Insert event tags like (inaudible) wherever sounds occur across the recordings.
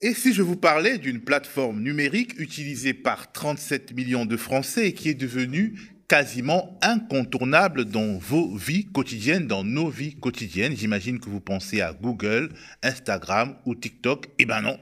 Et si je vous parlais d'une plateforme numérique utilisée par 37 millions de Français et qui est devenue quasiment incontournable dans vos vies quotidiennes, dans nos vies quotidiennes. J'imagine que vous pensez à Google, Instagram ou TikTok. Eh ben non,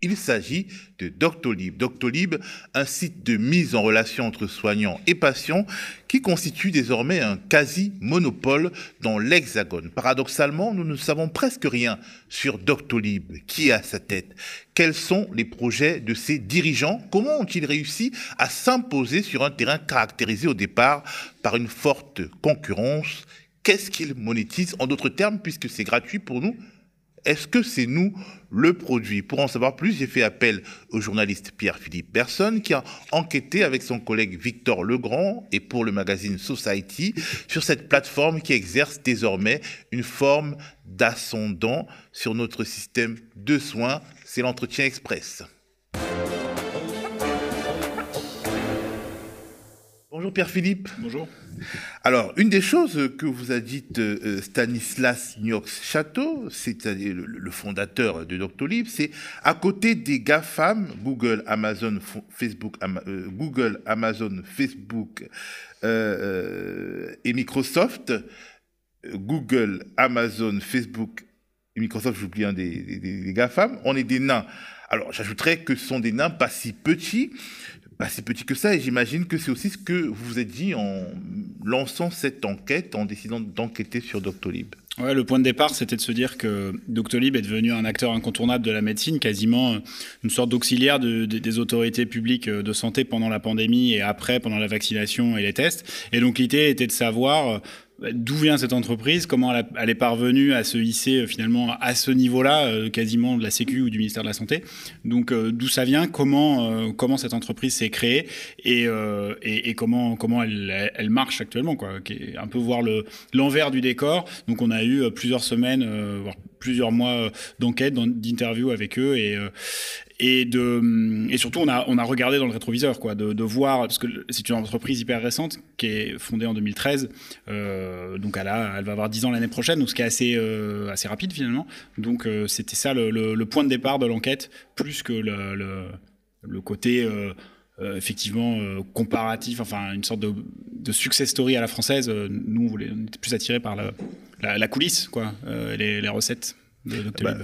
il s'agit de Doctolib. Doctolib, un site de mise en relation entre soignants et patients qui constitue désormais un quasi-monopole dans l'Hexagone. Paradoxalement, nous ne savons presque rien sur Doctolib. Qui est à sa tête? Quels sont les projets de ses dirigeants? Comment ont-ils réussi à s'imposer sur un terrain caractérisé au départ par une forte concurrence? Qu'est-ce qu'ils monétisent En d'autres termes, puisque c'est gratuit pour nous, est-ce que c'est nous le produit? Pour en savoir plus, j'ai fait appel au journaliste Pierre-Philippe Persson qui a enquêté avec son collègue Victor Legrand et pour le magazine Society sur cette plateforme qui exerce désormais une forme d'ascendant sur notre système de soins. C'est l'entretien express. Bonjour Pierre-Philippe. Bonjour. Alors, une des choses que vous a dites euh, Stanislas Niox-Chateau, c'est-à-dire le, fondateur de Doctolib, c'est à côté des GAFAM, Google, Amazon, Facebook, euh, Google, Amazon, Facebook euh, et Microsoft, Google, Amazon, Facebook et Microsoft, j'oublie un des, des GAFAM, on est des nains. Alors, j'ajouterais que ce sont des nains pas si petits, pas si petits que ça, et j'imagine que c'est aussi ce que vous vous êtes dit en lançant cette enquête, en décidant d'enquêter sur Doctolib. Ouais, le point de départ, c'était de se dire que Doctolib est devenu un acteur incontournable de la médecine, quasiment euh, une sorte d'auxiliaire des autorités publiques euh, de santé pendant la pandémie et après, pendant la vaccination et les tests. Et donc l'idée était de savoir euh, D'où vient cette entreprise? Comment elle, est parvenue à se hisser euh, finalement à ce niveau-là, euh, quasiment de la Sécu ou du ministère de la Santé? Donc euh, d'où ça vient? Comment comment cette entreprise s'est créée? Et, et, comment comment elle, elle, marche actuellement quoi? Un peu voir le l'envers du décor. Donc on a eu plusieurs semaines, plusieurs mois d'enquête, d'interviews avec eux et, et de et surtout on a on a regardé dans le rétroviseur quoi de, de voir parce que c'est une entreprise hyper récente qui est fondée en 2013 euh, donc elle a elle va avoir 10 ans l'année prochaine donc ce qui est assez euh, assez rapide finalement. Donc euh, c'était ça le, point de départ de l'enquête plus que le, le côté euh, euh, effectivement comparatif enfin une sorte de, de success story à la française nous on, était plus attirés par la, la, coulisse quoi les, recettes bah,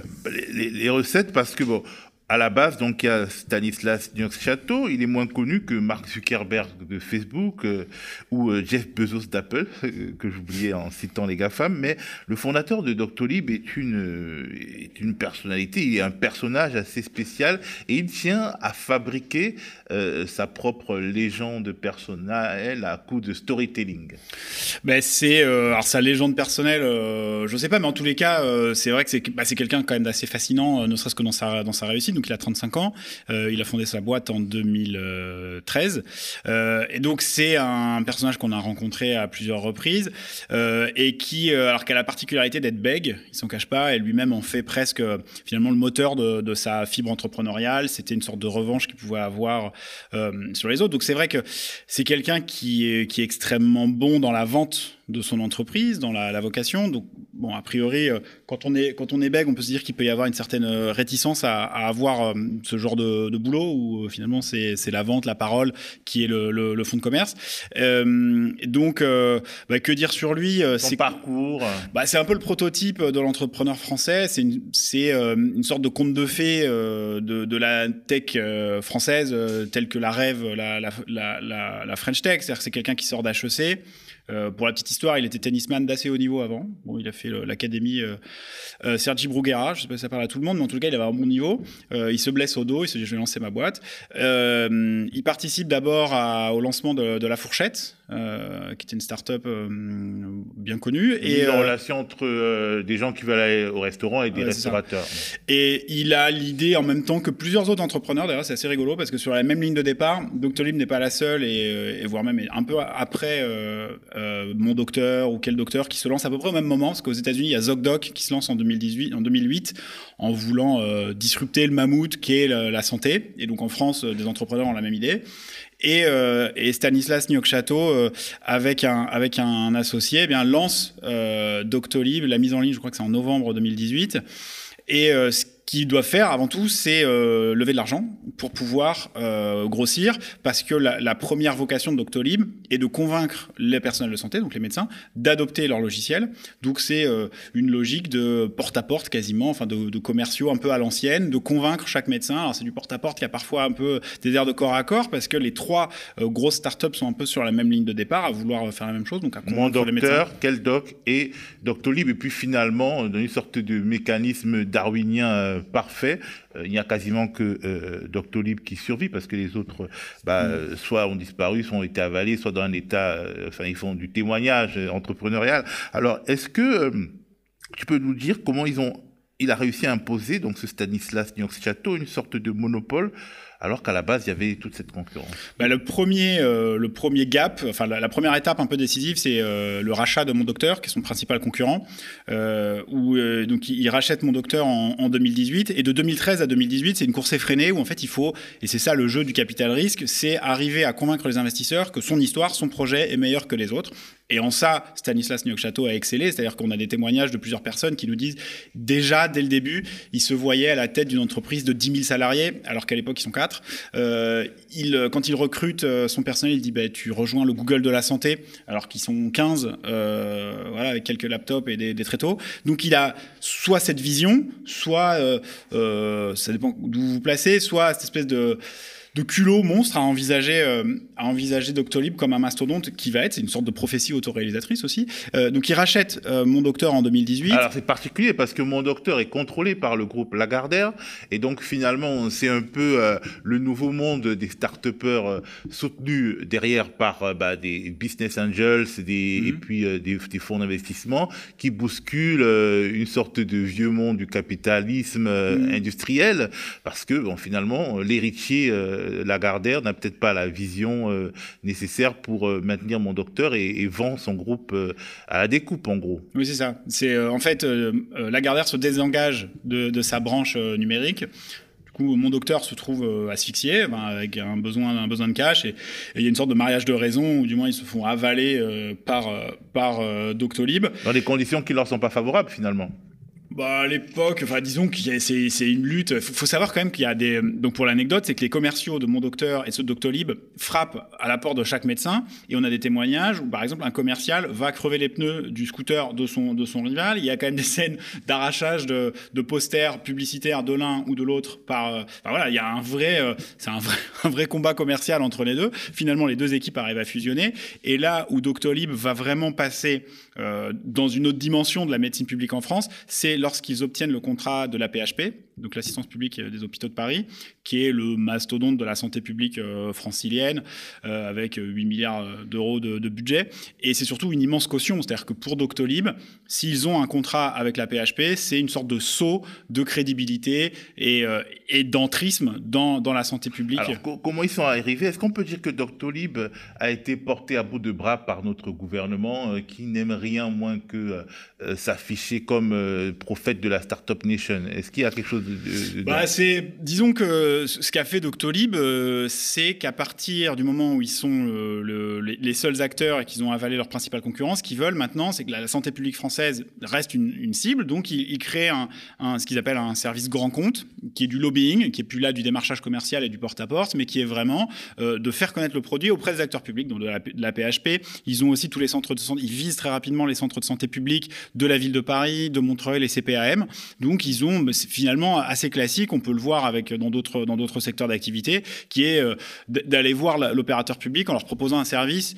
les, les, recettes parce que bon à la base, donc, il y a Stanislas Château. Il est moins connu que Mark Zuckerberg de Facebook euh, ou euh, Jeff Bezos d'Apple, euh, (laughs) que j'oubliais en citant les GAFAM. Mais le fondateur de Doctolib est une, personnalité, il est un personnage assez spécial et il tient à fabriquer sa propre légende personnelle à coup de storytelling. Ben, c'est, sa légende personnelle, je ne sais pas, mais en tous les cas, c'est vrai que c'est, bah, c'est quelqu'un quand même d'assez fascinant, ne serait-ce que dans sa, dans sa réussite donc il a 35 ans. Euh, il a fondé sa boîte en 2013. Euh, et donc c'est un personnage qu'on a rencontré à plusieurs reprises euh, et qui, alors qu'elle a la particularité d'être bègue, il s'en cache pas, et lui-même en fait presque finalement le moteur de, sa fibre entrepreneuriale. C'était une sorte de revanche qu'il pouvait avoir sur les autres. Donc c'est vrai que c'est quelqu'un qui est, qui est extrêmement bon dans la vente de son entreprise, dans la, vocation. Donc, bon, a priori, euh, quand on est quand on est bègue, on peut se dire qu'il peut y avoir une certaine euh, réticence à, avoir euh, ce genre de, boulot où finalement c'est la vente, la parole qui est le, le, fond de commerce. donc, bah, que dire sur lui Son parcours. Bah, c'est un peu le prototype de l'entrepreneur français. C'est une, c'est une sorte de conte de fées de, de, la tech française telle que la rêve la, la, la, la French Tech. C'est-à-dire que c'est quelqu'un qui sort d'HEC. Euh, pour la petite histoire, il était tennisman d'assez haut niveau avant. Bon, il a fait l'académie euh, euh, Sergi Bruguera, je sais pas si ça parle à tout le monde, mais en tout cas, il avait un bon niveau. il se blesse au dos, il se dit je vais lancer ma boîte. il participe d'abord au lancement de, de, La Fourchette, euh, qui était une start-up euh, bien connue. et une relation entre des gens qui veulent aller au restaurant et des restaurateurs. Et il a l'idée en même temps que plusieurs autres entrepreneurs, d'ailleurs c'est assez rigolo parce que sur la même ligne de départ, Doctolib n'est pas la seule et, et, voire même un peu après Mon Docteur ou Quel Docteur qui se lance à peu près au même moment parce qu'aux États-Unis il y a ZocDoc qui se lance en 2018, en 2008 en voulant disrupter le mammouth qui est la, la santé. Et donc en France, des entrepreneurs ont la même idée. Et, euh, et, Stanislas Nyokchato, euh, avec, un, avec un associé, eh lance euh, Doctolib, la mise en ligne, je crois que c'est en novembre 2018. Et euh, ce qu'ils doivent faire avant tout, c'est lever de l'argent pour pouvoir grossir, parce que la, la, première vocation de Doctolib est de convaincre les personnels de santé, donc les médecins, d'adopter leur logiciel. Donc c'est une logique de porte-à-porte quasiment, enfin de, de, commerciaux un peu à l'ancienne, de convaincre chaque médecin. Alors c'est du porte-à-porte qui a parfois un peu des airs de corps à corps, parce que les trois grosses startups sont un peu sur la même ligne de départ, à vouloir faire la même chose. Donc à Mon docteur, quel doc et Doctolib, et puis finalement, dans une sorte de mécanisme darwinien euh, parfait, euh, il n'y a quasiment que euh, Doctolib qui survit parce que les autres, bah, mm. soit ont disparu, soit ont été avalés, soit dans un état, enfin, ils font du témoignage entrepreneurial. Alors, est-ce que tu peux nous dire comment ils ont, il a réussi à imposer, donc ce Stanislas Chateau, une sorte de monopole alors qu'à la base, il y avait toute cette concurrence. Bah, le, premier, euh, le premier gap, enfin la, première étape un peu décisive, c'est euh, le rachat de Mon Docteur, qui est son principal concurrent, euh, où donc il, rachète Mon Docteur en, en, 2018, et de 2013 à 2018, c'est une course effrénée où en fait il faut, et c'est ça le jeu du capital risque, c'est arriver à convaincre les investisseurs que son histoire, son projet est meilleur que les autres, et en ça, Stanislas Nyok-Château a excellé, c'est-à-dire qu'on a des témoignages de plusieurs personnes qui nous disent déjà, dès le début, il se voyait à la tête d'une entreprise de 10 000 salariés, alors qu'à l'époque, ils sont 4. Euh, il, quand il recrute euh, son personnel, il dit bah, Tu rejoins le Google de la santé, alors qu'ils sont 15, euh, voilà, avec quelques laptops et des, des, tréteaux. Donc il a soit cette vision, soit, euh, ça dépend d'où vous vous placez, soit cette espèce de de culot monstre à envisager, euh, à envisager Doctolib comme un mastodonte qui va être, c'est une sorte de prophétie autoréalisatrice aussi. Euh, donc il rachète euh, Mon Docteur en 2018. Alors c'est particulier parce que Mon Docteur est contrôlé par le groupe Lagardère et donc finalement c'est un peu le nouveau monde des start-upers soutenus derrière par bah, des business angels des, et mhm. puis des, des, fonds d'investissement qui bousculent une sorte de vieux monde du capitalisme mhm. industriel parce que bon, finalement l'héritier euh, Lagardère n'a peut-être pas la vision euh, nécessaire pour euh, maintenir mon docteur et, vend son groupe à la découpe, en gros. Oui, c'est ça. C'est en fait Lagardère se désengage de, sa branche numérique. Du coup, mon docteur se trouve asphyxié, avec un besoin, un besoin de cash, et, il y a une sorte de mariage de raison, ou du moins ils se font avaler par, par Doctolib. Dans des conditions qui leur sont pas favorables, finalement. Bah, à l'époque, enfin, disons que c'est une lutte. Il faut, savoir quand même qu'il y a des. Donc, pour l'anecdote, c'est que les commerciaux de Mon Docteur et ceux de Doctolib frappent à la porte de chaque médecin. Et on a des témoignages où, par exemple, un commercial va crever les pneus du scooter de son, de son rival. Il y a quand même des scènes d'arrachage de, de, posters publicitaires de l'un ou de l'autre. Par. Enfin, voilà, il y a un vrai. Euh, c'est un vrai, (laughs) un vrai combat commercial entre les deux. Finalement, les deux équipes arrivent à fusionner. Et là où Doctolib va vraiment passer euh, dans une autre dimension de la médecine publique en France, c'est lorsqu'ils obtiennent le contrat de la PHP, donc l'assistance publique des hôpitaux de Paris, qui est le mastodonte de la santé publique euh, francilienne, euh, avec 8 milliards d'euros de, budget. Et c'est surtout une immense caution, c'est-à-dire que pour Doctolib, s'ils ont un contrat avec la PHP, c'est une sorte de saut de crédibilité et, euh, et d'entrisme dans, dans, la santé publique. Alors, comment ils sont arrivés? Est-ce qu'on peut dire que Doctolib a été porté à bout de bras par notre gouvernement, qui n'aime rien moins que s'afficher comme prophète de la Startup Nation? Est-ce qu'il y a quelque chose de... Bah, c'est, disons que ce qu'a fait Doctolib, euh, c'est qu'à partir du moment où ils sont euh, les, seuls acteurs et qu'ils ont avalé leur principale concurrence, ce qu'ils veulent maintenant, c'est que la, santé publique française reste une, cible. Donc, ils, créent un, ce qu'ils appellent un service grand compte, qui est du lobbying, qui est plus là du démarchage commercial et du porte-à-porte, mais qui est vraiment euh, de faire connaître le produit auprès des acteurs publics, donc de la, PHP. Ils ont aussi tous les centres de santé, ils visent très rapidement les centres de santé publics de la ville de Paris, de Montreuil, les CPAM. Donc, ils ont finalement assez classique, on peut le voir avec dans d'autres dans d'autres secteurs d'activité, qui est euh, d'aller voir l'opérateur public en leur proposant un service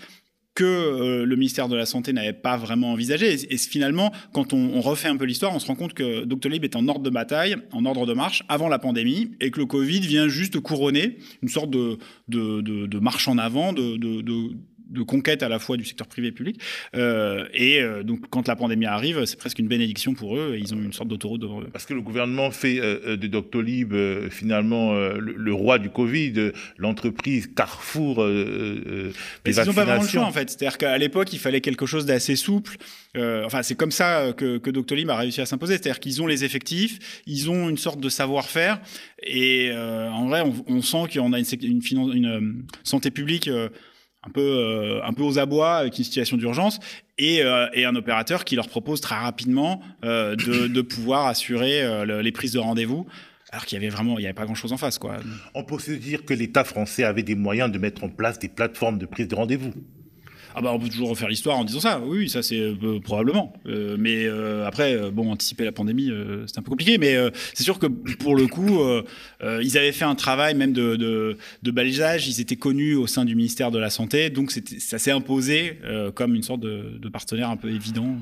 que euh, le ministère de la Santé n'avait pas vraiment envisagé. Et, finalement, quand on, refait un peu l'histoire, on se rend compte que Doctolib est en ordre de bataille, en ordre de marche avant la pandémie, et que le Covid vient juste couronner une sorte de, de, de marche en avant, de, de conquête à la fois du secteur privé et public. Euh, et euh, donc, quand la pandémie arrive, c'est presque une bénédiction pour eux. Et ils ont une sorte d'autoroute devant eux. Parce que le gouvernement fait euh, de Doctolib finalement le, roi du Covid, l'entreprise Carrefour. Mais ils n'ont pas vraiment le choix en fait. C'est-à-dire qu'à l'époque, il fallait quelque chose d'assez souple. enfin, c'est comme ça que, que, Doctolib a réussi à s'imposer. C'est-à-dire qu'ils ont les effectifs, ils ont une sorte de savoir-faire. Et en vrai, on, sent qu'on a une, une, une, santé publique un peu, un peu aux abois avec une situation d'urgence et, et, un opérateur qui leur propose très rapidement de, pouvoir assurer les prises de rendez-vous alors qu'il y avait vraiment, il y avait pas grand-chose en face, quoi. On peut se dire que l'État français avait des moyens de mettre en place des plateformes de prise de rendez-vous. Ah bah on peut toujours refaire l'histoire en disant ça. Oui, ça c'est euh, probablement. Euh, mais euh, après, bon, anticiper la pandémie, c'est un peu compliqué. Mais c'est sûr que pour le coup, ils avaient fait un travail même de, de, balisage. Ils étaient connus au sein du ministère de la Santé, donc ça s'est imposé comme une sorte de, partenaire un peu évident.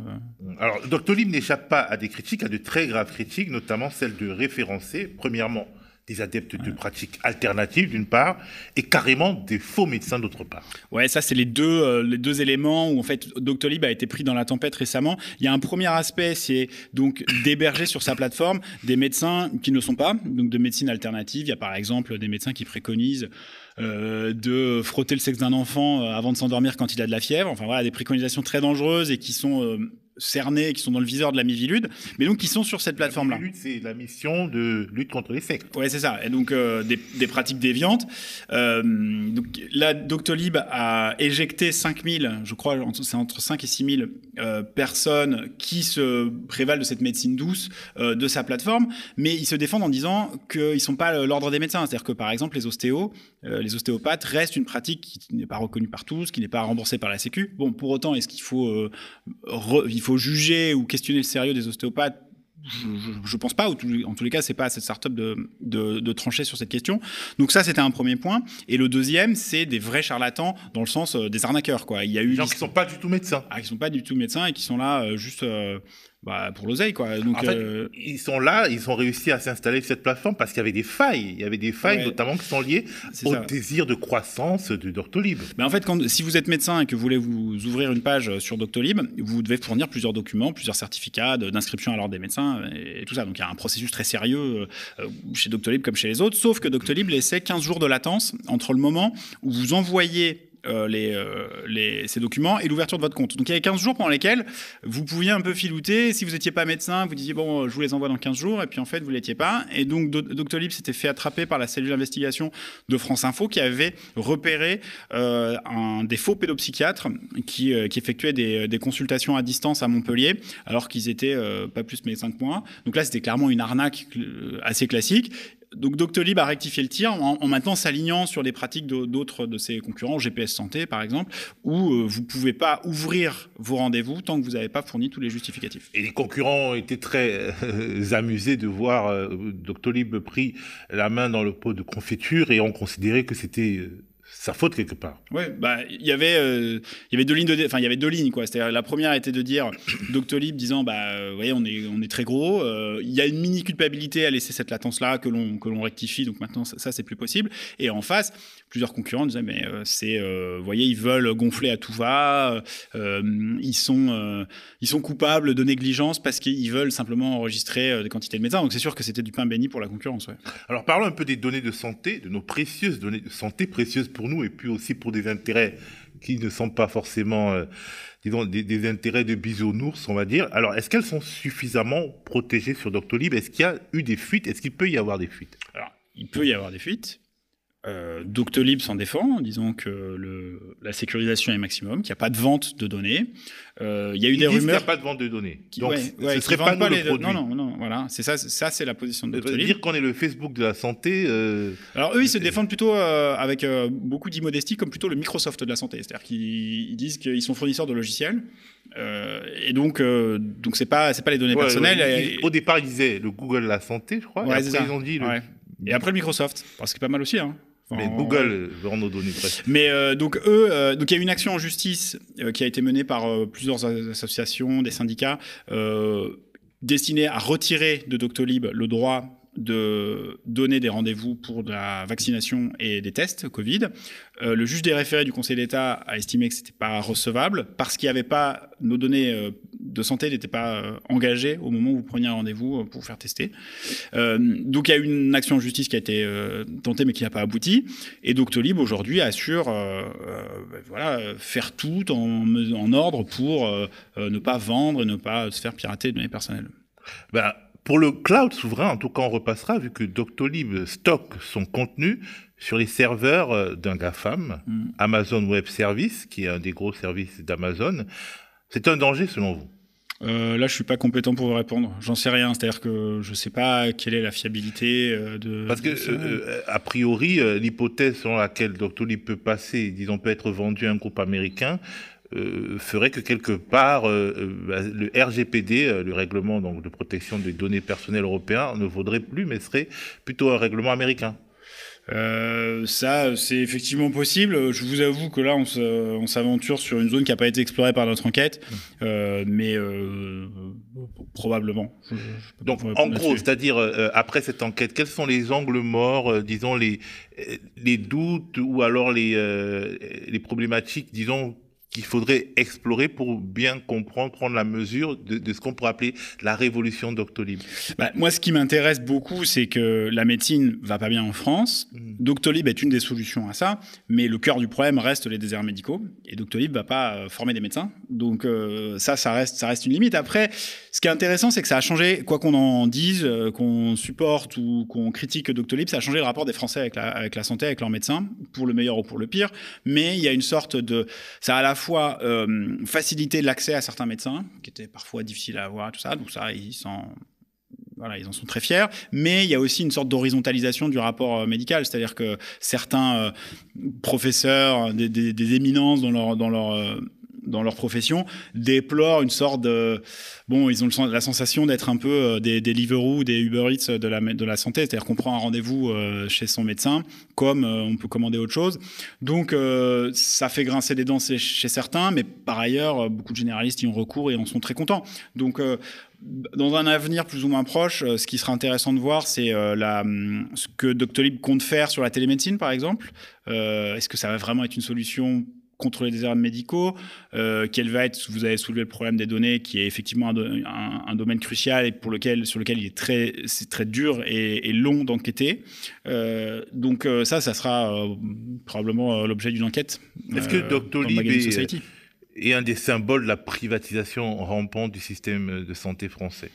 Alors, Doctolib n'échappe pas à des critiques, à de très graves critiques, notamment celle de référencer, premièrement, des adeptes de pratiques alternatives d'une part et carrément des faux médecins d'autre part. Ouais, ça c'est les deux euh, les deux éléments où en fait Doctolib a été pris dans la tempête récemment. Il y a un premier aspect, c'est donc d'héberger sur sa plateforme des médecins qui ne sont pas donc de médecine alternative. Il y a par exemple des médecins qui préconisent euh, de frotter le sexe d'un enfant euh, avant de s'endormir quand il a de la fièvre. Enfin voilà, des préconisations très dangereuses et qui sont euh, cernés, qui sont dans le viseur de la Mivilude, mais donc qui sont sur cette plateforme-là. La Mivilude, c'est la mission de lutte contre les sectes. Ouais, c'est ça. Et donc euh, des, des, pratiques déviantes. Euh, donc là, Doctolib a éjecté 5000, je crois, c'est entre 5 et 6000 euh, personnes qui se prévalent de cette médecine douce euh, de sa plateforme, mais ils se défendent en disant qu'ils sont pas l'ordre des médecins. C'est-à-dire que par exemple, les ostéos, euh, les ostéopathes restent une pratique qui n'est pas reconnue par tous, qui n'est pas remboursée par la Sécu. Bon, pour autant, est-ce qu'il faut, il faut juger ou questionner le sérieux des ostéopathes je, ne pense pas, ou en tous les cas, c'est pas à cette startup de, de, de trancher sur cette question. Donc ça, c'était un premier point. Et le deuxième, c'est des vrais charlatans dans le sens des arnaqueurs, quoi. Il y a eu des gens qui sont pas du tout médecins. Ah, qui sont pas du tout médecins et qui sont là juste bah, pour l'oseille, quoi. Donc, en fait, euh, ils sont là, ils ont réussi à s'installer sur cette plateforme parce qu'il y avait des failles. Il y avait des failles, notamment, qui sont liées au désir de croissance de Doctolib. Mais en fait, quand, si vous êtes médecin et que vous voulez vous ouvrir une page sur Doctolib, vous devez fournir plusieurs documents, plusieurs certificats d'inscription à l'ordre des médecins et, tout ça. Donc, il y a un processus très sérieux euh, chez Doctolib comme chez les autres, sauf que Doctolib laissait 15 jours de latence entre le moment où vous envoyez euh, euh, les, ces documents et l'ouverture de votre compte. Donc il y avait 15 jours pendant lesquels vous pouviez un peu filouter. Si vous n'étiez pas médecin, vous disiez bon, je vous les envoie dans 15 jours, et puis en fait vous l'étiez pas. Et donc Doctolib s'était fait attraper par la cellule d'investigation de France Info qui avait repéré euh, un, des faux pédopsychiatres qui, qui effectuaient des, des, consultations à distance à Montpellier, alors qu'ils étaient pas plus médecins que moi. Donc là c'était clairement une arnaque assez classique donc Doctolib a rectifié le tir en, maintenant s'alignant sur les pratiques d'autres de ses concurrents, GPS Santé par exemple, où euh, vous ne pouvez pas ouvrir vos rendez-vous tant que vous n'avez pas fourni tous les justificatifs. Et les concurrents étaient très euh, (laughs) amusés de voir euh, Doctolib pris la main dans le pot de confiture et ont considéré que c'était sa faute quelque part. Ouais, bah il y avait euh, il y avait deux lignes de enfin il y avait deux lignes quoi. C'est-à-dire la première était de dire (coughs) Doctolib disant bah euh, vous voyez on est on est très gros, euh, il y a une mini culpabilité à laisser cette latence là que l'on que l'on rectifie donc maintenant ça, ça c'est plus possible et en face plusieurs concurrents disaient mais c'est vous voyez ils veulent gonfler à tout va, ils sont ils sont coupables de négligence parce qu'ils veulent simplement enregistrer des quantités de médecins. Donc c'est sûr que c'était du pain béni pour la concurrence ouais. Alors parlons un peu des données de santé, de nos précieuses données de santé précieuses pour nous et puis aussi pour des intérêts qui ne sont pas forcément, euh, des, intérêts de bisounours, on va dire. Alors, est-ce qu'elles sont suffisamment protégées sur Doctolib? Est-ce qu'il y a eu des fuites? Est-ce qu'il peut y avoir des fuites? Alors, il peut y avoir des fuites. Euh, Doctolib s'en défend en disant que le, la sécurisation est maximum, qu'il n'y a pas de vente de données. Euh, il y a eu Ils des rumeurs. qu'il n'y a pas de vente de données. Donc, ce serait pas, nous le produit. Non, non, non, voilà. C'est ça, ça c'est la position de Doctolib. dire qu'on est le Facebook de la santé. Euh, Alors eux, ils se défendent plutôt euh, avec euh, beaucoup d'immodestie, comme plutôt le Microsoft de la santé. C'est-à-dire qu'ils disent qu'ils sont fournisseurs de logiciels. et donc, donc c'est pas, c'est pas les données personnelles. Ouais, au départ, ils disaient le Google de la santé, je crois. et après, ils ont dit. Le... Et après le Microsoft, parce que c'est pas mal aussi. Hein mais Google ouais. nos données presque. Mais euh, donc eux, euh, donc il y a une action en justice euh, qui a été menée par euh, plusieurs associations, des syndicats, euh, destinée à retirer de Doctolib le droit de donner des rendez-vous pour la vaccination et des tests Covid. Euh, le juge des référés du Conseil d'État a estimé que c'était pas recevable parce qu'il n'y avait pas nos données euh, de santé n'étaient pas euh, engagées au moment où vous preniez un rendez-vous pour vous faire tester. donc il y a une action en justice qui a été tentée mais qui n'a pas abouti. Et Doctolib aujourd'hui assure ben voilà faire tout en, en ordre pour ne pas vendre et ne pas se faire pirater les données personnelles. Ben, pour le cloud souverain, en tout cas, on repassera, vu que Doctolib stocke son contenu sur les serveurs euh, d'un GAFAM, mm. Amazon Web Service, qui est un des gros services d'Amazon. C'est un danger selon vous? Euh, là, je suis pas compétent pour vous répondre. J'en sais rien. C'est-à-dire que je sais pas quelle est la fiabilité euh, de. Parce que a priori, l'hypothèse selon laquelle Doctolib peut passer, disons, peut être vendu à un groupe américain, euh, ferait que quelque part euh, euh, bah, le RGPD, le règlement donc de protection des données personnelles européen, ne vaudrait plus, mais serait plutôt un règlement américain. Ça, c'est effectivement possible. Je vous avoue que là, on s'aventure sur une zone qui n'a pas été explorée par notre enquête, mais probablement. Donc, en gros, c'est-à-dire après cette enquête, quels sont les angles morts, disons les les doutes ou alors les les problématiques, disons qu'il faudrait explorer pour bien comprendre, prendre la mesure de, ce qu'on pourrait appeler la révolution Doctolib bah, Moi, ce qui m'intéresse beaucoup, c'est que la médecine va pas bien en France. Mmh. Doctolib est une des solutions à ça, mais le cœur du problème reste les déserts médicaux. Et Doctolib va pas euh, former des médecins. Donc euh, ça, ça reste, une limite. Après, ce qui est intéressant, c'est que ça a changé, quoi qu'on en dise, euh, qu'on supporte ou qu'on critique Doctolib, ça a changé le rapport des Français avec la, santé, avec leurs médecins, pour le meilleur ou pour le pire. Mais il y a une sorte de... Ça a à la fois euh, faciliter l'accès à certains médecins, qui étaient parfois difficiles à avoir, tout ça. Donc ça, ils voilà, ils en sont très fiers. Mais il y a aussi une sorte d'horizontalisation du rapport euh, médical, c'est-à-dire que certains euh, professeurs, des, éminences dans leur, dans leur dans leur profession déplorent une sorte de bon ils ont la sensation d'être un peu euh, des, Deliveroo des Uber Eats de la de la santé. C'est-à-dire qu'on prend un rendez-vous euh, chez son médecin comme euh, on peut commander autre chose. Donc ça fait grincer des dents chez, certains mais par ailleurs beaucoup de généralistes y ont recours et en sont très contents. Donc dans un avenir plus ou moins proche, ce qui sera intéressant de voir, c'est ce que Doctolib compte faire sur la télémédecine, par exemple. Est-ce que ça va vraiment être une solution contre les déserts médicaux, euh, quel va être, vous avez soulevé le problème des données, qui est effectivement un, domaine crucial et pour lequel, sur lequel il est très, c'est très dur et, long d'enquêter. Euh, donc euh, ça, ça sera probablement l'objet d'une enquête. Est-ce que Doctolib est, est un des symboles de la privatisation rampante du système de santé français?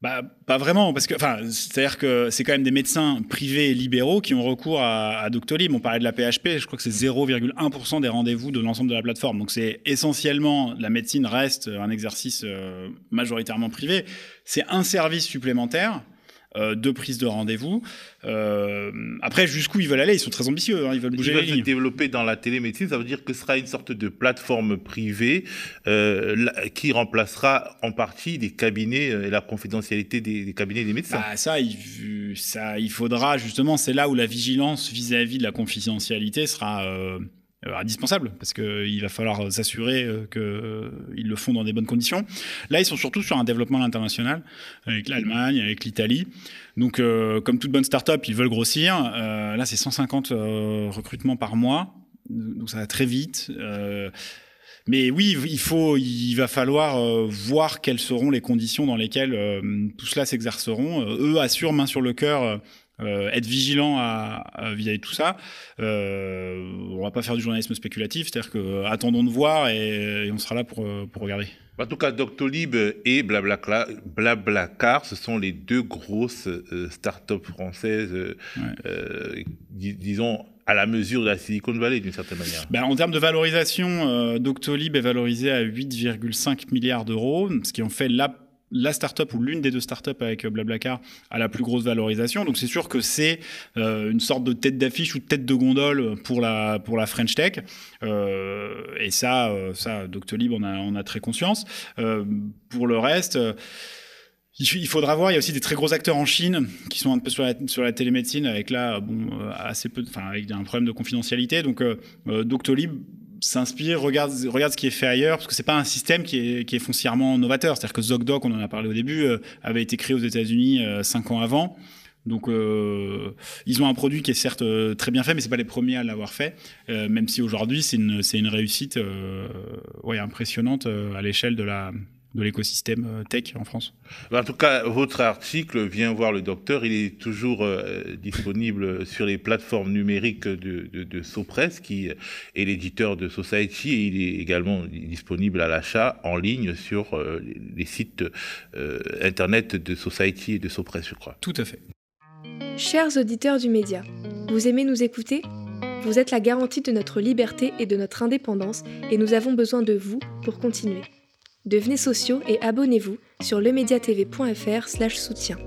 Bah, pas vraiment, parce que, enfin, c'est-à-dire que c'est quand même des médecins privés libéraux qui ont recours à, à Doctolib. On parlait de la PHP, je crois que c'est 0,1% des rendez-vous de l'ensemble de la plateforme. Donc c'est essentiellement, la médecine reste un exercice euh, majoritairement privé. C'est un service supplémentaire de prise de rendez-vous. Euh, après, jusqu'où ils veulent aller Ils sont très ambitieux, hein, ils veulent bouger ils veulent se développer dans la télémédecine, ça veut dire que ce sera une sorte de plateforme privée euh, qui remplacera en partie des cabinets et la confidentialité des, cabinets des médecins. Bah, ça, il, ça, il faudra justement, c'est là où la vigilance vis-à-vis -vis de la confidentialité sera euh, indispensable parce qu'il va falloir s'assurer euh, qu'ils le font dans des bonnes conditions. Là, ils sont surtout sur un développement international avec l'Allemagne, avec l'Italie. Donc, euh, comme toute bonne start-up, ils veulent grossir. là, c'est 150 recrutements par mois, donc ça va très vite. mais oui, il faut, il va falloir voir quelles seront les conditions dans lesquelles tout cela s'exerceront. eux assurent main sur le cœur euh, être vigilant à, vis-à-vis de tout ça. Euh, on va pas faire du journalisme spéculatif, c'est-à-dire que euh, attendons de voir et, on sera là pour, euh, pour regarder. En tout cas, Doctolib et Blablacar, ce sont les deux grosses start-up françaises, disons, à la mesure de la Silicon Valley, d'une certaine manière. Ben, en termes de valorisation, Doctolib est valorisé à 8,5 milliards d'euros, ce qui en fait la la startup ou l'une des deux startups avec euh, Blablacar a la plus grosse valorisation. Donc c'est sûr que c'est euh, une sorte de tête d'affiche ou de tête de gondole pour la pour la French Tech. Euh, et ça, ça, Doctolib, on a on a très conscience. pour le reste. Il faudra voir, il y a aussi des très gros acteurs en Chine qui sont un peu sur la, sur la télémédecine avec là, bon, assez peu, enfin, avec un problème de confidentialité. Donc, Doctolib s'inspire, regarde, regarde ce qui est fait ailleurs, parce que c'est pas un système qui est, foncièrement novateur. C'est-à-dire que ZocDoc, on en a parlé au début, euh, avait été créé aux États-Unis euh, cinq ans avant. Donc, euh, ils ont un produit qui est certes très bien fait, mais c'est pas les premiers à l'avoir fait. même si aujourd'hui c'est une, une réussite, ouais, impressionnante à l'échelle de la, de l'écosystème euh, tech en France. En tout cas, votre article, Viens voir le docteur, il est toujours euh, disponible (laughs) sur les plateformes numériques de, de, de Sopress, qui est l'éditeur de Society, et il est également disponible à l'achat en ligne sur euh, les sites internet de Society et de Sopress, je crois. Tout à fait. Chers auditeurs du média, vous aimez nous écouter? Vous êtes la garantie de notre liberté et de notre indépendance, et nous avons besoin de vous pour continuer. Devenez sociaux et abonnez-vous sur lemediatv.fr/soutien.